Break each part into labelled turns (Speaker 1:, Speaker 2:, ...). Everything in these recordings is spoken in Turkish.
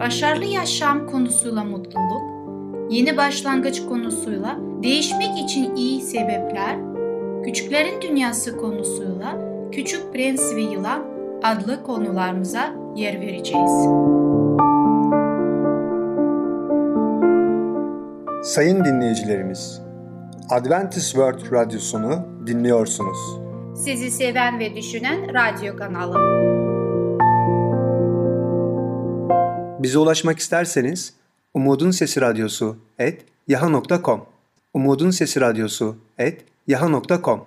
Speaker 1: başarılı yaşam konusuyla mutluluk, yeni başlangıç konusuyla değişmek için iyi sebepler, küçüklerin dünyası konusuyla Küçük Prens ve Yılan adlı konularımıza yer vereceğiz.
Speaker 2: Sayın dinleyicilerimiz, Adventist World Radyosunu dinliyorsunuz.
Speaker 1: Sizi seven ve düşünen radyo kanalı.
Speaker 2: Bize ulaşmak isterseniz Umutun Sesi Radyosu et yaha.com Umutun Sesi Radyosu et yaha.com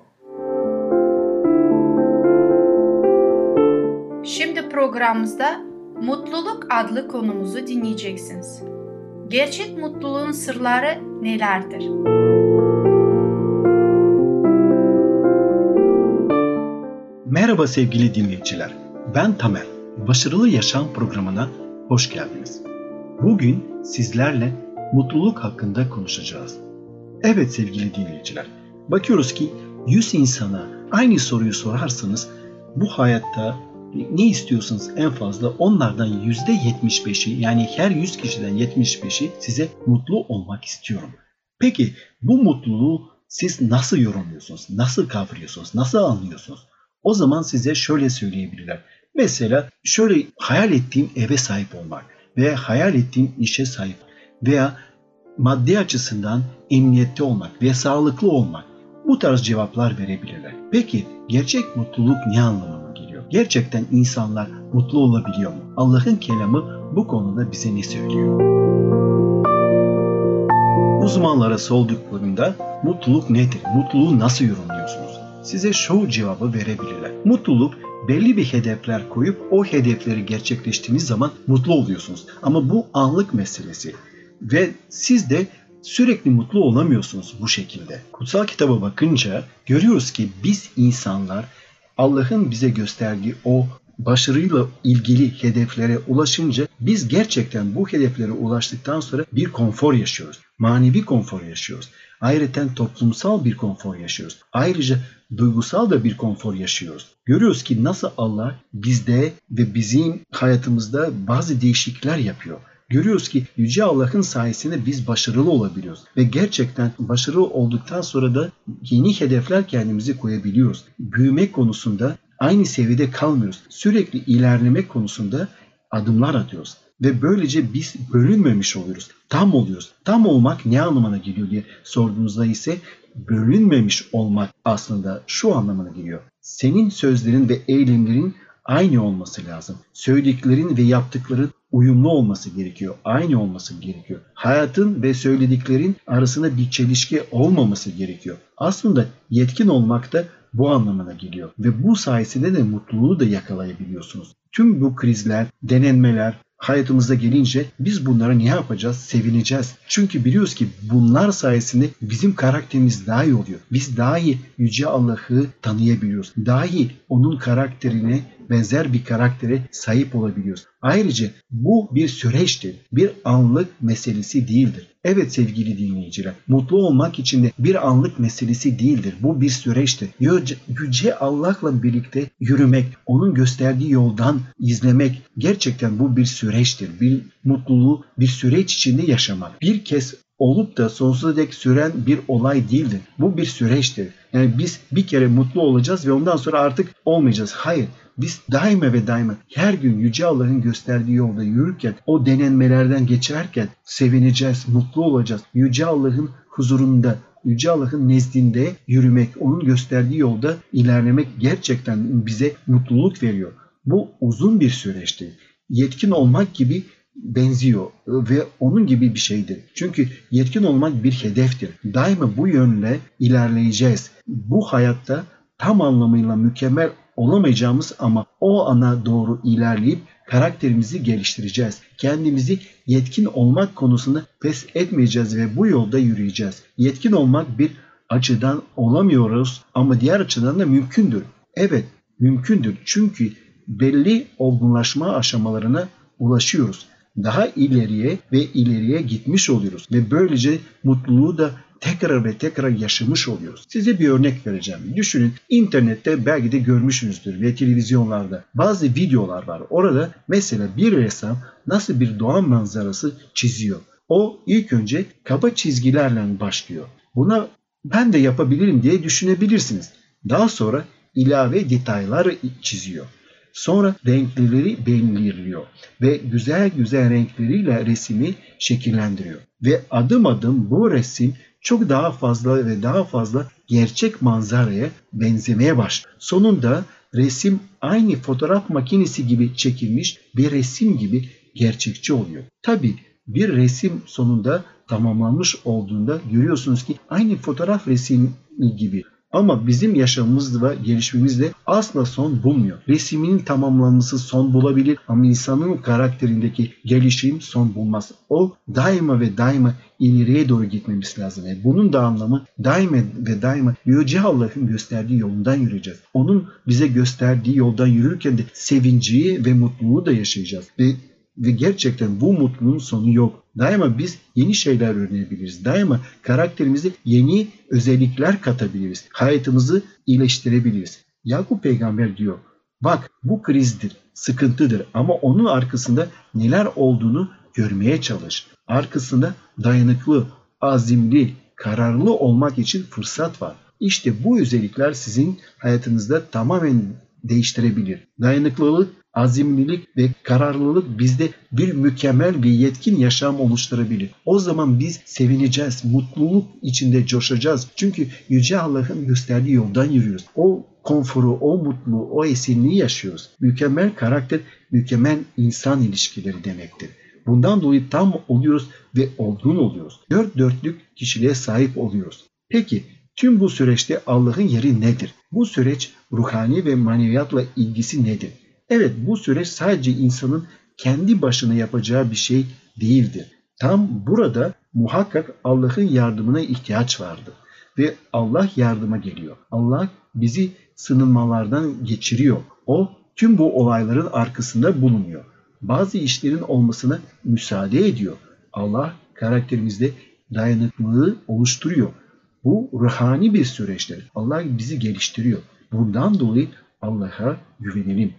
Speaker 1: Şimdi programımızda Mutluluk adlı konumuzu dinleyeceksiniz. Gerçek mutluluğun sırları nelerdir?
Speaker 3: Merhaba sevgili dinleyiciler. Ben Tamer. Başarılı Yaşam programına hoş geldiniz. Bugün sizlerle mutluluk hakkında konuşacağız. Evet sevgili dinleyiciler. Bakıyoruz ki 100 insana aynı soruyu sorarsanız bu hayatta ne istiyorsanız en fazla onlardan %75'i yani her 100 kişiden 75'i size mutlu olmak istiyorum. Peki bu mutluluğu siz nasıl yorumluyorsunuz? Nasıl kavruyorsunuz? Nasıl anlıyorsunuz? O zaman size şöyle söyleyebilirler. Mesela şöyle hayal ettiğim eve sahip olmak veya hayal ettiğim işe sahip veya maddi açısından emniyette olmak ve sağlıklı olmak bu tarz cevaplar verebilirler. Peki gerçek mutluluk ne anlamına geliyor? Gerçekten insanlar mutlu olabiliyor mu? Allah'ın kelamı bu konuda bize ne söylüyor? Uzmanlara sorduklarında mutluluk nedir? Mutluluğu nasıl yorumluyorsunuz? Size şu cevabı verebilirler. Mutluluk belli bir hedefler koyup o hedefleri gerçekleştiğiniz zaman mutlu oluyorsunuz. Ama bu anlık meselesi ve siz de sürekli mutlu olamıyorsunuz bu şekilde. Kutsal kitaba bakınca görüyoruz ki biz insanlar Allah'ın bize gösterdiği o başarıyla ilgili hedeflere ulaşınca biz gerçekten bu hedeflere ulaştıktan sonra bir konfor yaşıyoruz. Manevi konfor yaşıyoruz. Ayrıca toplumsal bir konfor yaşıyoruz. Ayrıca duygusal da bir konfor yaşıyoruz. Görüyoruz ki nasıl Allah bizde ve bizim hayatımızda bazı değişiklikler yapıyor. Görüyoruz ki Yüce Allah'ın sayesinde biz başarılı olabiliyoruz. Ve gerçekten başarılı olduktan sonra da yeni hedefler kendimize koyabiliyoruz. Büyümek konusunda aynı seviyede kalmıyoruz. Sürekli ilerlemek konusunda adımlar atıyoruz. Ve böylece biz bölünmemiş oluyoruz. Tam oluyoruz. Tam olmak ne anlamına geliyor diye sorduğunuzda ise bölünmemiş olmak aslında şu anlamına geliyor. Senin sözlerin ve eylemlerin aynı olması lazım. Söylediklerin ve yaptıkların uyumlu olması gerekiyor. Aynı olması gerekiyor. Hayatın ve söylediklerin arasında bir çelişki olmaması gerekiyor. Aslında yetkin olmak da bu anlamına geliyor. Ve bu sayesinde de mutluluğu da yakalayabiliyorsunuz. Tüm bu krizler, denenmeler, hayatımıza gelince biz bunlara ne yapacağız? Sevineceğiz. Çünkü biliyoruz ki bunlar sayesinde bizim karakterimiz daha iyi oluyor. Biz daha iyi Yüce Allah'ı tanıyabiliyoruz. Daha iyi onun karakterine benzer bir karaktere sahip olabiliyoruz. Ayrıca bu bir süreçtir. Bir anlık meselesi değildir. Evet sevgili dinleyiciler, mutlu olmak için de bir anlık meselesi değildir. Bu bir süreçtir. Yüce, Allah'la birlikte yürümek, onun gösterdiği yoldan izlemek gerçekten bu bir süreçtir. Bir mutluluğu bir süreç içinde yaşamak. Bir kez olup da sonsuza dek süren bir olay değildir. Bu bir süreçtir. Yani biz bir kere mutlu olacağız ve ondan sonra artık olmayacağız. Hayır. Biz daima ve daima her gün Yüce Allah'ın gösterdiği yolda yürürken, o denenmelerden geçerken sevineceğiz, mutlu olacağız. Yüce Allah'ın huzurunda, Yüce Allah'ın nezdinde yürümek, onun gösterdiği yolda ilerlemek gerçekten bize mutluluk veriyor. Bu uzun bir süreçti. Yetkin olmak gibi benziyor ve onun gibi bir şeydir. Çünkü yetkin olmak bir hedeftir. Daima bu yönle ilerleyeceğiz. Bu hayatta tam anlamıyla mükemmel olamayacağımız ama o ana doğru ilerleyip karakterimizi geliştireceğiz. Kendimizi yetkin olmak konusunda pes etmeyeceğiz ve bu yolda yürüyeceğiz. Yetkin olmak bir açıdan olamıyoruz ama diğer açıdan da mümkündür. Evet, mümkündür. Çünkü belli olgunlaşma aşamalarına ulaşıyoruz. Daha ileriye ve ileriye gitmiş oluyoruz ve böylece mutluluğu da tekrar ve tekrar yaşamış oluyoruz. Size bir örnek vereceğim. Düşünün internette belki de görmüşsünüzdür ve televizyonlarda bazı videolar var. Orada mesela bir ressam nasıl bir doğa manzarası çiziyor. O ilk önce kaba çizgilerle başlıyor. Buna ben de yapabilirim diye düşünebilirsiniz. Daha sonra ilave detaylar çiziyor. Sonra renkleri belirliyor ve güzel güzel renkleriyle resmi şekillendiriyor. Ve adım adım bu resim çok daha fazla ve daha fazla gerçek manzaraya benzemeye başlıyor. Sonunda resim aynı fotoğraf makinesi gibi çekilmiş bir resim gibi gerçekçi oluyor. Tabi bir resim sonunda tamamlanmış olduğunda görüyorsunuz ki aynı fotoğraf resmi gibi ama bizim yaşamımız ve gelişmemiz de asla son bulmuyor. Resminin tamamlanması son bulabilir ama insanın karakterindeki gelişim son bulmaz. O daima ve daima ileriye doğru gitmemiz lazım. Yani bunun da anlamı daima ve daima Yüce Allah'ın gösterdiği yolundan yürüyeceğiz. Onun bize gösterdiği yoldan yürürken de sevinci ve mutluluğu da yaşayacağız. Ve ve gerçekten bu mutluluğun sonu yok. Daima biz yeni şeyler öğrenebiliriz. Daima karakterimize yeni özellikler katabiliriz. Hayatımızı iyileştirebiliriz. Yakup peygamber diyor. Bak bu krizdir, sıkıntıdır ama onun arkasında neler olduğunu görmeye çalış. Arkasında dayanıklı, azimli, kararlı olmak için fırsat var. İşte bu özellikler sizin hayatınızda tamamen değiştirebilir. Dayanıklılık azimlilik ve kararlılık bizde bir mükemmel ve yetkin yaşam oluşturabilir. O zaman biz sevineceğiz, mutluluk içinde coşacağız. Çünkü Yüce Allah'ın gösterdiği yoldan yürüyoruz. O konforu, o mutluluğu, o esinliği yaşıyoruz. Mükemmel karakter, mükemmel insan ilişkileri demektir. Bundan dolayı tam oluyoruz ve olgun oluyoruz. Dört dörtlük kişiliğe sahip oluyoruz. Peki tüm bu süreçte Allah'ın yeri nedir? Bu süreç ruhani ve maneviyatla ilgisi nedir? Evet bu süreç sadece insanın kendi başına yapacağı bir şey değildir. Tam burada muhakkak Allah'ın yardımına ihtiyaç vardı. Ve Allah yardıma geliyor. Allah bizi sınınmalardan geçiriyor. O tüm bu olayların arkasında bulunuyor. Bazı işlerin olmasına müsaade ediyor. Allah karakterimizde dayanıklılığı oluşturuyor. Bu ruhani bir süreçtir. Allah bizi geliştiriyor. Bundan dolayı Allah'a güvenelim.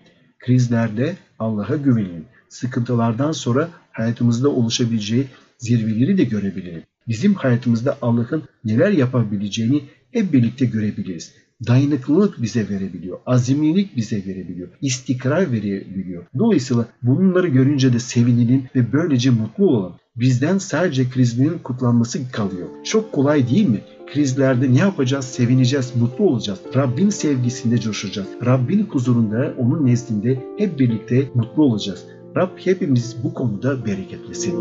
Speaker 3: Krizlerde Allah'a güvenin. Sıkıntılardan sonra hayatımızda oluşabileceği zirveleri de görebilelim. Bizim hayatımızda Allah'ın neler yapabileceğini hep birlikte görebiliriz. Dayanıklılık bize verebiliyor. Azimlilik bize verebiliyor. istikrar verebiliyor. Dolayısıyla bunları görünce de sevinelim ve böylece mutlu olalım. Bizden sadece krizlerin kutlanması kalıyor. Çok kolay değil mi? Krizlerde ne yapacağız? Sevineceğiz, mutlu olacağız. Rabbin sevgisinde coşacağız. Rabbin huzurunda, onun nezdinde hep birlikte mutlu olacağız. Rab hepimiz bu konuda bereketlesin.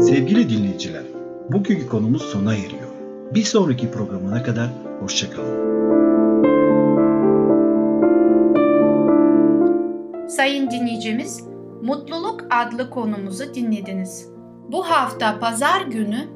Speaker 3: Sevgili dinleyiciler, bugünkü konumuz sona eriyor. Bir sonraki programına kadar hoşçakalın.
Speaker 1: Sayın dinleyicimiz, Mutluluk adlı konumuzu dinlediniz. Bu hafta pazar günü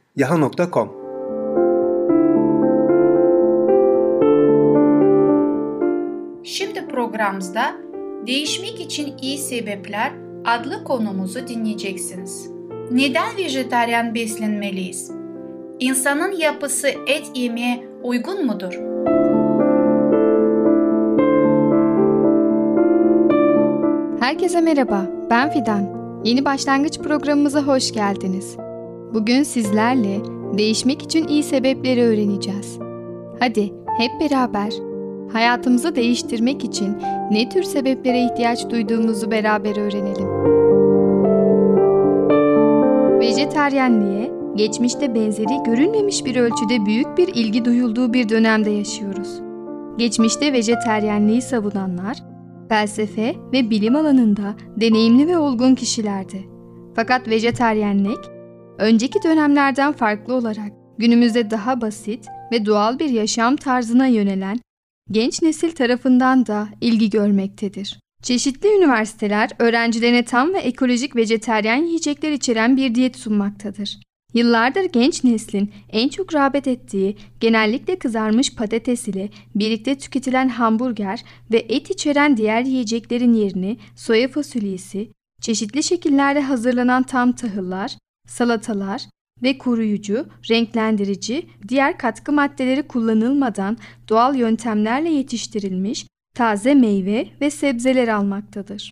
Speaker 2: yaha.com
Speaker 1: Şimdi programımızda Değişmek için iyi sebepler adlı konumuzu dinleyeceksiniz. Neden vejetaryen beslenmeliyiz? İnsanın yapısı et yemeye uygun mudur?
Speaker 4: Herkese merhaba, ben Fidan. Yeni başlangıç programımıza hoş geldiniz. Bugün sizlerle değişmek için iyi sebepleri öğreneceğiz. Hadi hep beraber hayatımızı değiştirmek için ne tür sebeplere ihtiyaç duyduğumuzu beraber öğrenelim. Vejeteryenliğe, geçmişte benzeri görülmemiş bir ölçüde büyük bir ilgi duyulduğu bir dönemde yaşıyoruz. Geçmişte vejeteryenliği savunanlar, felsefe ve bilim alanında deneyimli ve olgun kişilerdi. Fakat vejeteryenlik, önceki dönemlerden farklı olarak günümüzde daha basit ve doğal bir yaşam tarzına yönelen genç nesil tarafından da ilgi görmektedir. Çeşitli üniversiteler öğrencilerine tam ve ekolojik vejeteryan yiyecekler içeren bir diyet sunmaktadır. Yıllardır genç neslin en çok rağbet ettiği genellikle kızarmış patates ile birlikte tüketilen hamburger ve et içeren diğer yiyeceklerin yerini soya fasulyesi, çeşitli şekillerde hazırlanan tam tahıllar, salatalar ve koruyucu, renklendirici, diğer katkı maddeleri kullanılmadan doğal yöntemlerle yetiştirilmiş taze meyve ve sebzeler almaktadır.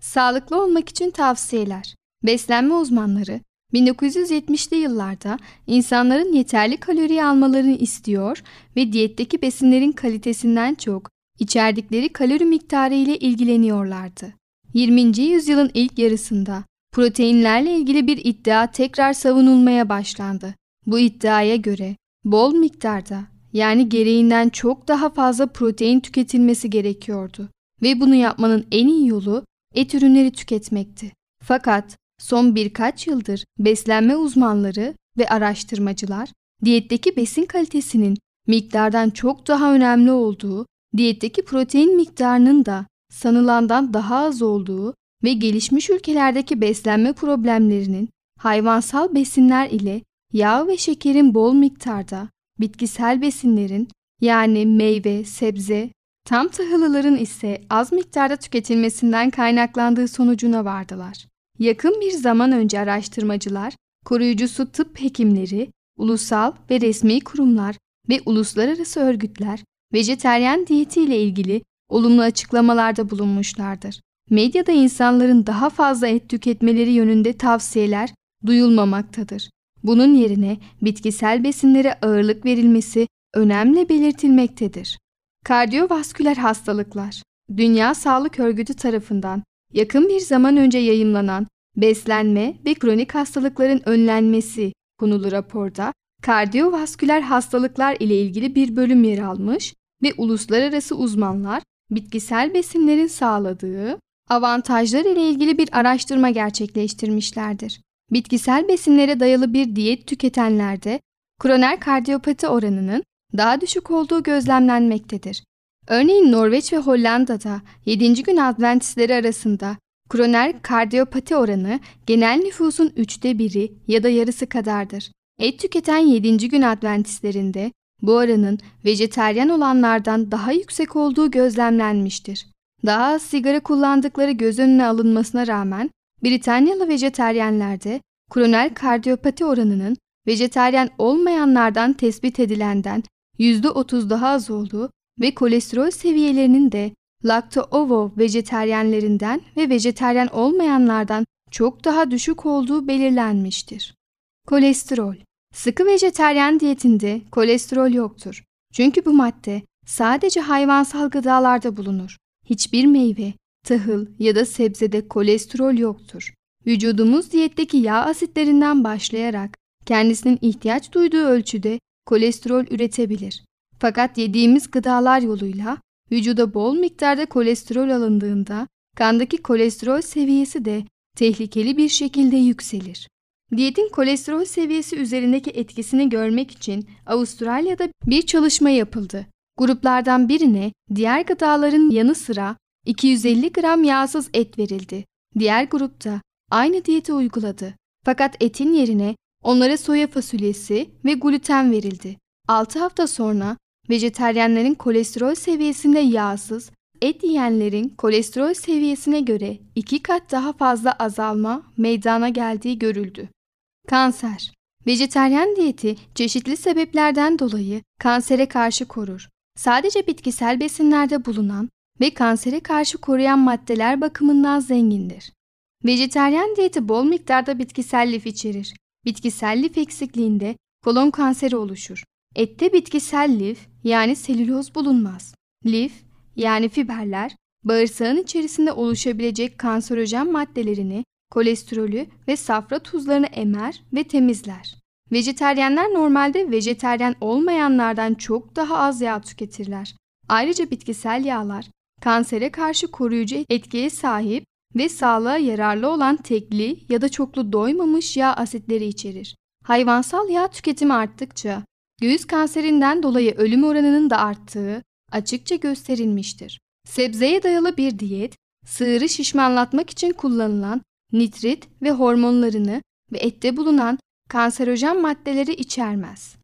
Speaker 4: Sağlıklı olmak için tavsiyeler. Beslenme uzmanları 1970'li yıllarda insanların yeterli kalori almalarını istiyor ve diyetteki besinlerin kalitesinden çok içerdikleri kalori miktarı ile ilgileniyorlardı. 20. yüzyılın ilk yarısında proteinlerle ilgili bir iddia tekrar savunulmaya başlandı. Bu iddiaya göre bol miktarda yani gereğinden çok daha fazla protein tüketilmesi gerekiyordu ve bunu yapmanın en iyi yolu et ürünleri tüketmekti. Fakat son birkaç yıldır beslenme uzmanları ve araştırmacılar diyetteki besin kalitesinin miktardan çok daha önemli olduğu, diyetteki protein miktarının da sanılandan daha az olduğu ve gelişmiş ülkelerdeki beslenme problemlerinin hayvansal besinler ile yağ ve şekerin bol miktarda, bitkisel besinlerin yani meyve, sebze, tam tahıllıların ise az miktarda tüketilmesinden kaynaklandığı sonucuna vardılar. Yakın bir zaman önce araştırmacılar, koruyucusu tıp hekimleri, ulusal ve resmi kurumlar ve uluslararası örgütler vejeteryan diyeti ile ilgili olumlu açıklamalarda bulunmuşlardır. Medyada insanların daha fazla et tüketmeleri yönünde tavsiyeler duyulmamaktadır. Bunun yerine bitkisel besinlere ağırlık verilmesi önemli belirtilmektedir. Kardiyovasküler hastalıklar Dünya Sağlık Örgütü tarafından yakın bir zaman önce yayımlanan beslenme ve kronik hastalıkların önlenmesi konulu raporda kardiyovasküler hastalıklar ile ilgili bir bölüm yer almış ve uluslararası uzmanlar bitkisel besinlerin sağladığı avantajlar ile ilgili bir araştırma gerçekleştirmişlerdir. Bitkisel besinlere dayalı bir diyet tüketenlerde kroner kardiyopati oranının daha düşük olduğu gözlemlenmektedir. Örneğin Norveç ve Hollanda'da 7. gün Adventistleri arasında kroner kardiyopati oranı genel nüfusun üçte biri ya da yarısı kadardır. Et tüketen 7. gün Adventistlerinde bu oranın vejeteryan olanlardan daha yüksek olduğu gözlemlenmiştir. Daha az sigara kullandıkları göz önüne alınmasına rağmen Britanyalı vejeteryenlerde kroner kardiyopati oranının vejeteryen olmayanlardan tespit edilenden %30 daha az olduğu ve kolesterol seviyelerinin de lakto-ovo vejeteryenlerinden ve vejeteryen olmayanlardan çok daha düşük olduğu belirlenmiştir. Kolesterol Sıkı vejeteryen diyetinde kolesterol yoktur. Çünkü bu madde sadece hayvansal gıdalarda bulunur. Hiçbir meyve, tahıl ya da sebzede kolesterol yoktur. Vücudumuz diyetteki yağ asitlerinden başlayarak kendisinin ihtiyaç duyduğu ölçüde kolesterol üretebilir. Fakat yediğimiz gıdalar yoluyla vücuda bol miktarda kolesterol alındığında kandaki kolesterol seviyesi de tehlikeli bir şekilde yükselir. Diyetin kolesterol seviyesi üzerindeki etkisini görmek için Avustralya'da bir çalışma yapıldı. Gruplardan birine diğer gıdaların yanı sıra 250 gram yağsız et verildi. Diğer grupta aynı diyeti uyguladı. Fakat etin yerine onlara soya fasulyesi ve gluten verildi. 6 hafta sonra vejeteryenlerin kolesterol seviyesinde yağsız, et yiyenlerin kolesterol seviyesine göre iki kat daha fazla azalma meydana geldiği görüldü. Kanser Vejeteryan diyeti çeşitli sebeplerden dolayı kansere karşı korur. Sadece bitkisel besinlerde bulunan ve kansere karşı koruyan maddeler bakımından zengindir. Vejeteryan diyeti bol miktarda bitkisel lif içerir. Bitkisel lif eksikliğinde kolon kanseri oluşur. Ette bitkisel lif yani selüloz bulunmaz. Lif yani fiberler bağırsağın içerisinde oluşabilecek kanserojen maddelerini, kolesterolü ve safra tuzlarını emer ve temizler. Vejeteryenler normalde vejeteryen olmayanlardan çok daha az yağ tüketirler. Ayrıca bitkisel yağlar kansere karşı koruyucu etkiye sahip ve sağlığa yararlı olan tekli ya da çoklu doymamış yağ asitleri içerir. Hayvansal yağ tüketimi arttıkça göğüs kanserinden dolayı ölüm oranının da arttığı açıkça gösterilmiştir. Sebzeye dayalı bir diyet, sığırı şişmanlatmak için kullanılan nitrit ve hormonlarını ve ette bulunan kanserojen maddeleri içermez.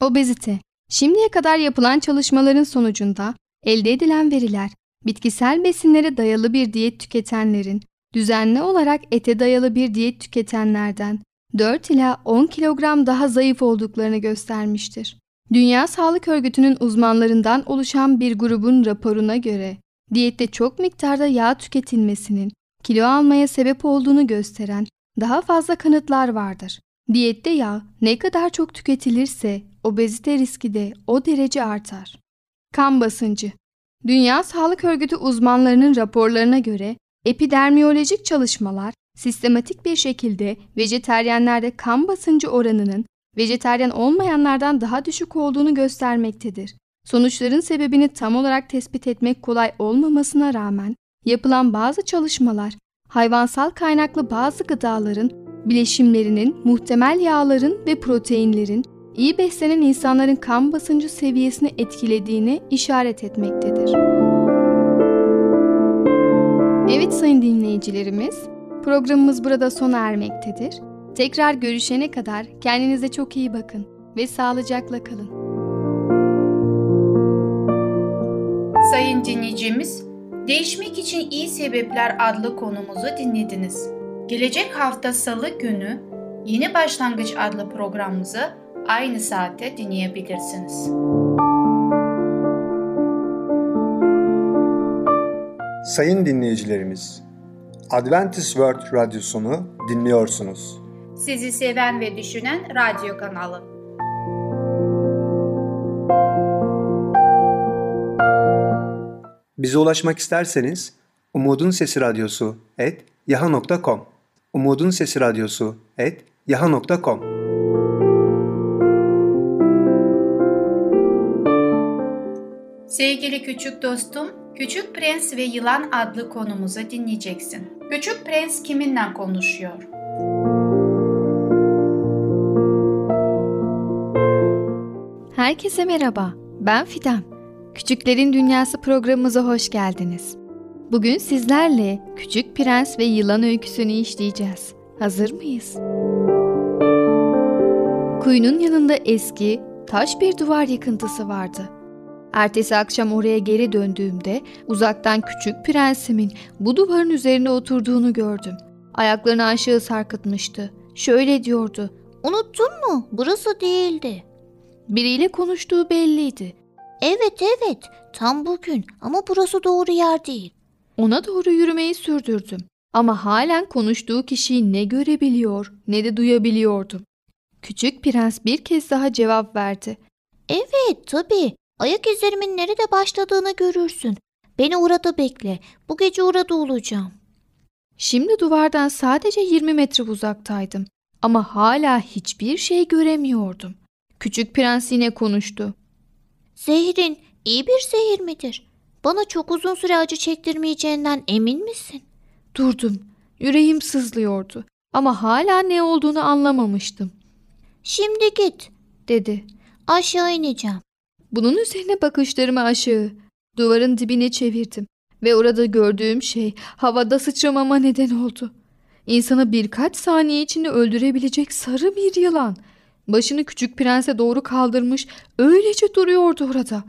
Speaker 4: Obezite Şimdiye kadar yapılan çalışmaların sonucunda elde edilen veriler, bitkisel besinlere dayalı bir diyet tüketenlerin, düzenli olarak ete dayalı bir diyet tüketenlerden 4 ila 10 kilogram daha zayıf olduklarını göstermiştir. Dünya Sağlık Örgütü'nün uzmanlarından oluşan bir grubun raporuna göre, diyette çok miktarda yağ tüketilmesinin kilo almaya sebep olduğunu gösteren daha fazla kanıtlar vardır. Diyette yağ ne kadar çok tüketilirse obezite riski de o derece artar. Kan basıncı Dünya Sağlık Örgütü uzmanlarının raporlarına göre epidermiyolojik çalışmalar sistematik bir şekilde vejeteryenlerde kan basıncı oranının vejeteryen olmayanlardan daha düşük olduğunu göstermektedir. Sonuçların sebebini tam olarak tespit etmek kolay olmamasına rağmen yapılan bazı çalışmalar hayvansal kaynaklı bazı gıdaların bileşimlerinin muhtemel yağların ve proteinlerin iyi beslenen insanların kan basıncı seviyesini etkilediğini işaret etmektedir. Evet sayın dinleyicilerimiz, programımız burada sona ermektedir. Tekrar görüşene kadar kendinize çok iyi bakın ve sağlıcakla kalın.
Speaker 1: Sayın dinleyicimiz, Değişmek için iyi Sebepler adlı konumuzu dinlediniz. Gelecek hafta Salı günü Yeni Başlangıç adlı programımızı aynı saatte dinleyebilirsiniz.
Speaker 2: Sayın dinleyicilerimiz, Adventist World Radyosunu dinliyorsunuz.
Speaker 1: Sizi seven ve düşünen radyo kanalı.
Speaker 2: Bize ulaşmak isterseniz Umutun Sesi Radyosu et yaha.com Umutun Sesi Radyosu et yaha.com
Speaker 1: Sevgili küçük dostum, Küçük Prens ve Yılan adlı konumuzu dinleyeceksin. Küçük Prens kiminle konuşuyor?
Speaker 4: Herkese merhaba, ben Fidan. Küçüklerin Dünyası programımıza hoş geldiniz. Bugün sizlerle Küçük Prens ve Yılan öyküsünü işleyeceğiz. Hazır mıyız? Kuyunun yanında eski, taş bir duvar yıkıntısı vardı. Ertesi akşam oraya geri döndüğümde uzaktan küçük prensimin bu duvarın üzerine oturduğunu gördüm. Ayaklarını aşağı sarkıtmıştı. Şöyle diyordu.
Speaker 5: Unuttun mu? Burası değildi.
Speaker 4: Biriyle konuştuğu belliydi.
Speaker 5: Evet evet tam bugün ama burası doğru yer değil.
Speaker 4: Ona doğru yürümeyi sürdürdüm. Ama halen konuştuğu kişiyi ne görebiliyor ne de duyabiliyordum. Küçük prens bir kez daha cevap verdi.
Speaker 5: Evet tabii ayak izlerimin nerede başladığını görürsün. Beni orada bekle. Bu gece orada olacağım.
Speaker 4: Şimdi duvardan sadece 20 metre uzaktaydım. Ama hala hiçbir şey göremiyordum. Küçük prens yine konuştu.
Speaker 5: Zehrin iyi bir zehir midir? Bana çok uzun süre acı çektirmeyeceğinden emin misin?
Speaker 4: Durdum. Yüreğim sızlıyordu. Ama hala ne olduğunu anlamamıştım.
Speaker 5: Şimdi git.
Speaker 4: Dedi.
Speaker 5: Aşağı ineceğim.
Speaker 4: Bunun üzerine bakışlarımı aşağı, duvarın dibine çevirdim. Ve orada gördüğüm şey havada sıçramama neden oldu. İnsanı birkaç saniye içinde öldürebilecek sarı bir yılan. Başını küçük prense doğru kaldırmış öylece duruyordu orada.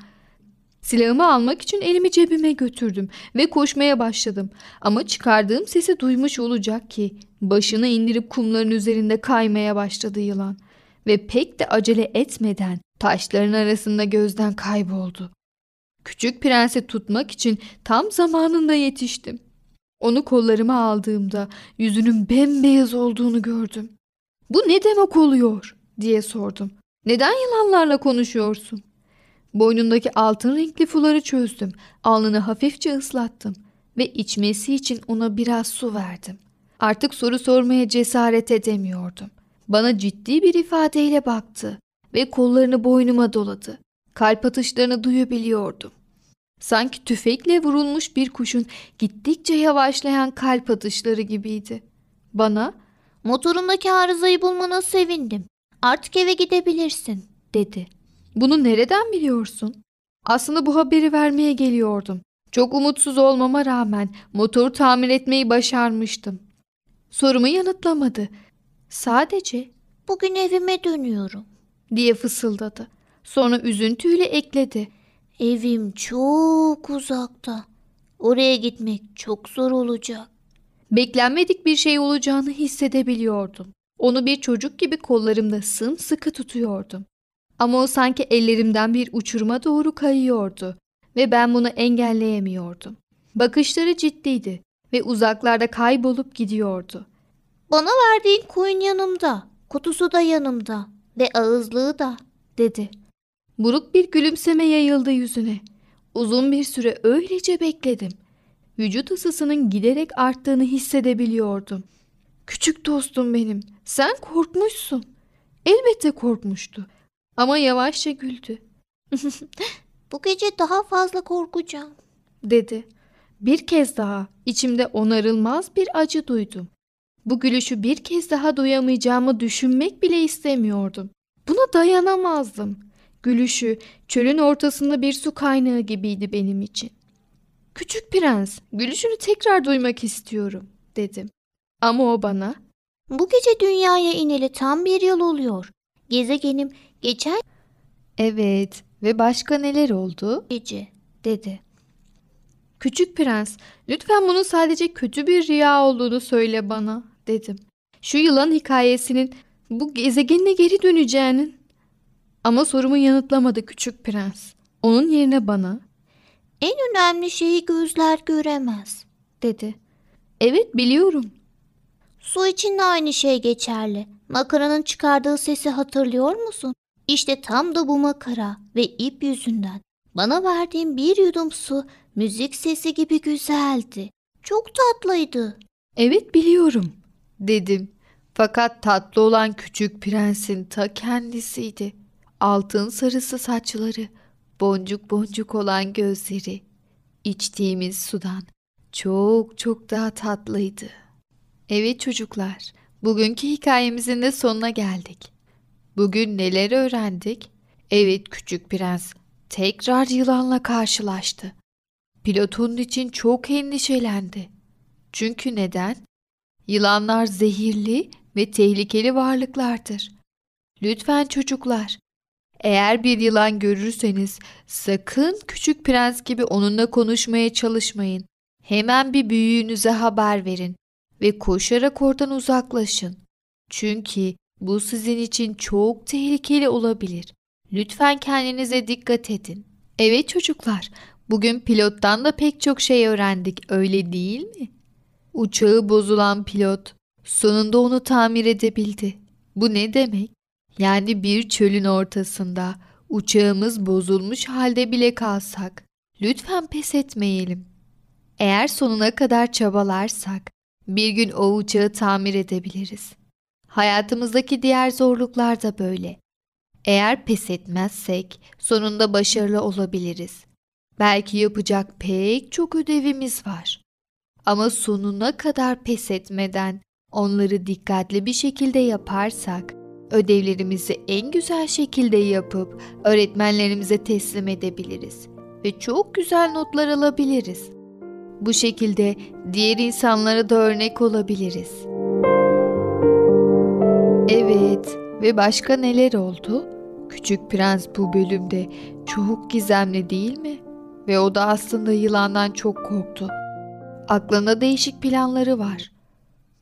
Speaker 4: Silahımı almak için elimi cebime götürdüm ve koşmaya başladım. Ama çıkardığım sesi duymuş olacak ki başını indirip kumların üzerinde kaymaya başladı yılan. Ve pek de acele etmeden taşların arasında gözden kayboldu. Küçük prensi tutmak için tam zamanında yetiştim. Onu kollarıma aldığımda yüzünün bembeyaz olduğunu gördüm. Bu ne demek oluyor diye sordum. Neden yılanlarla konuşuyorsun? Boynundaki altın renkli fuları çözdüm. Alnını hafifçe ıslattım ve içmesi için ona biraz su verdim. Artık soru sormaya cesaret edemiyordum. Bana ciddi bir ifadeyle baktı ve kollarını boynuma doladı. Kalp atışlarını duyabiliyordum. Sanki tüfekle vurulmuş bir kuşun gittikçe yavaşlayan kalp atışları gibiydi. Bana
Speaker 5: Motorundaki arızayı bulmana sevindim. Artık eve gidebilirsin, dedi.
Speaker 4: Bunu nereden biliyorsun? Aslında bu haberi vermeye geliyordum. Çok umutsuz olmama rağmen motoru tamir etmeyi başarmıştım. Sorumu yanıtlamadı. Sadece
Speaker 5: Bugün evime dönüyorum.
Speaker 4: diye fısıldadı. Sonra üzüntüyle ekledi.
Speaker 5: Evim çok uzakta. Oraya gitmek çok zor olacak.
Speaker 4: Beklenmedik bir şey olacağını hissedebiliyordum. Onu bir çocuk gibi kollarımda sımsıkı tutuyordum. Ama o sanki ellerimden bir uçuruma doğru kayıyordu ve ben bunu engelleyemiyordum. Bakışları ciddiydi ve uzaklarda kaybolup gidiyordu.
Speaker 5: Bana verdiğin koyun yanımda. Kutusu da yanımda. Ve ağızlığı da.
Speaker 4: dedi. Buruk bir gülümseme yayıldı yüzüne. Uzun bir süre öylece bekledim. Vücut ısısının giderek arttığını hissedebiliyordum. Küçük dostum benim, sen korkmuşsun. Elbette korkmuştu. Ama yavaşça güldü,
Speaker 5: Bu gece daha fazla korkacağım.
Speaker 4: dedi. Bir kez daha içimde onarılmaz bir acı duydum. Bu gülüşü bir kez daha duyamayacağımı düşünmek bile istemiyordum. Buna dayanamazdım. Gülüşü çölün ortasında bir su kaynağı gibiydi benim için. Küçük prens, gülüşünü tekrar duymak istiyorum, dedim. Ama o bana,
Speaker 5: Bu gece dünyaya ineli tam bir yıl oluyor. Gezegenim geçen
Speaker 4: evet ve başka neler oldu,
Speaker 5: gece.
Speaker 4: dedi. Küçük prens, lütfen bunun sadece kötü bir rüya olduğunu söyle bana, dedim. Şu yılan hikayesinin bu gezegenine geri döneceğinin. Ama sorumu yanıtlamadı küçük prens. Onun yerine bana,
Speaker 5: En önemli şeyi gözler göremez.
Speaker 4: dedi. Evet biliyorum.
Speaker 5: Su için de aynı şey geçerli. Makaranın çıkardığı sesi hatırlıyor musun? İşte tam da bu makara ve ip yüzünden. Bana verdiğin bir yudum su müzik sesi gibi güzeldi. Çok tatlıydı.
Speaker 4: Evet biliyorum, dedim. Fakat tatlı olan küçük prensin ta kendisiydi. Altın sarısı saçları, boncuk boncuk olan gözleri. İçtiğimiz sudan çok çok daha tatlıydı. Evet çocuklar, bugünkü hikayemizin de sonuna geldik. Bugün neler öğrendik? Evet küçük prens tekrar yılanla karşılaştı. Pilot için çok endişelendi. Çünkü neden? Yılanlar zehirli ve tehlikeli varlıklardır. Lütfen çocuklar, eğer bir yılan görürseniz sakın küçük prens gibi onunla konuşmaya çalışmayın. Hemen bir büyüğünüze haber verin ve koşarak oradan uzaklaşın. Çünkü bu sizin için çok tehlikeli olabilir. Lütfen kendinize dikkat edin. Evet çocuklar, bugün pilottan da pek çok şey öğrendik, öyle değil mi? Uçağı bozulan pilot sonunda onu tamir edebildi. Bu ne demek? Yani bir çölün ortasında uçağımız bozulmuş halde bile kalsak lütfen pes etmeyelim. Eğer sonuna kadar çabalarsak bir gün o uçağı tamir edebiliriz. Hayatımızdaki diğer zorluklar da böyle. Eğer pes etmezsek sonunda başarılı olabiliriz. Belki yapacak pek çok ödevimiz var. Ama sonuna kadar pes etmeden onları dikkatli bir şekilde yaparsak ödevlerimizi en güzel şekilde yapıp öğretmenlerimize teslim edebiliriz ve çok güzel notlar alabiliriz. Bu şekilde diğer insanlara da örnek olabiliriz. Evet ve başka neler oldu? Küçük Prens bu bölümde çok gizemli değil mi? Ve o da aslında yılandan çok korktu. Aklında değişik planları var.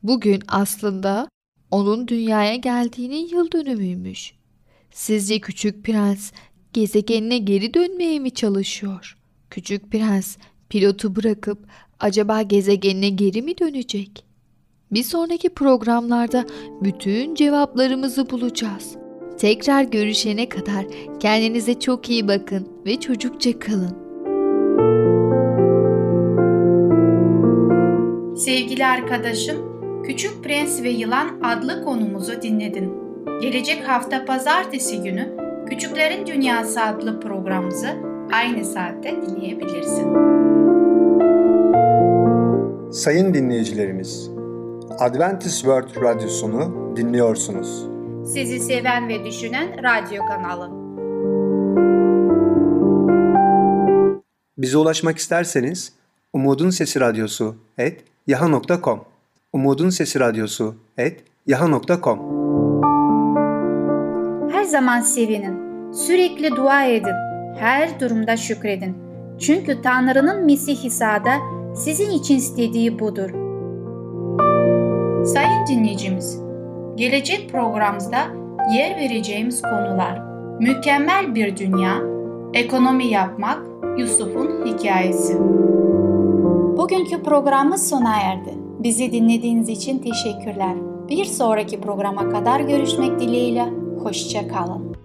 Speaker 4: Bugün aslında onun dünyaya geldiğinin yıl dönümüymüş. Sizce Küçük Prens gezegenine geri dönmeye mi çalışıyor? Küçük Prens pilotu bırakıp acaba gezegenine geri mi dönecek? Bir sonraki programlarda bütün cevaplarımızı bulacağız. Tekrar görüşene kadar kendinize çok iyi bakın ve çocukça kalın.
Speaker 1: Sevgili arkadaşım, Küçük Prens ve Yılan adlı konumuzu dinledin. Gelecek hafta pazartesi günü Küçüklerin Dünyası adlı programımızı aynı saatte dinleyebilirsin.
Speaker 2: Sayın dinleyicilerimiz, Adventist World Radyosunu dinliyorsunuz.
Speaker 1: Sizi seven ve düşünen radyo kanalı.
Speaker 2: Bize ulaşmak isterseniz Umutun Sesi Radyosu et yaha.com Umutun Sesi Radyosu et yaha.com
Speaker 1: Her zaman sevinin, sürekli dua edin, her durumda şükredin. Çünkü Tanrı'nın Mesih İsa'da sizin için istediği budur. Dinleyicimiz, gelecek programımızda yer vereceğimiz konular mükemmel bir dünya, ekonomi yapmak, Yusuf'un hikayesi. Bugünkü programımız sona erdi. Bizi dinlediğiniz için teşekkürler. Bir sonraki programa kadar görüşmek dileğiyle. Hoşça kalın.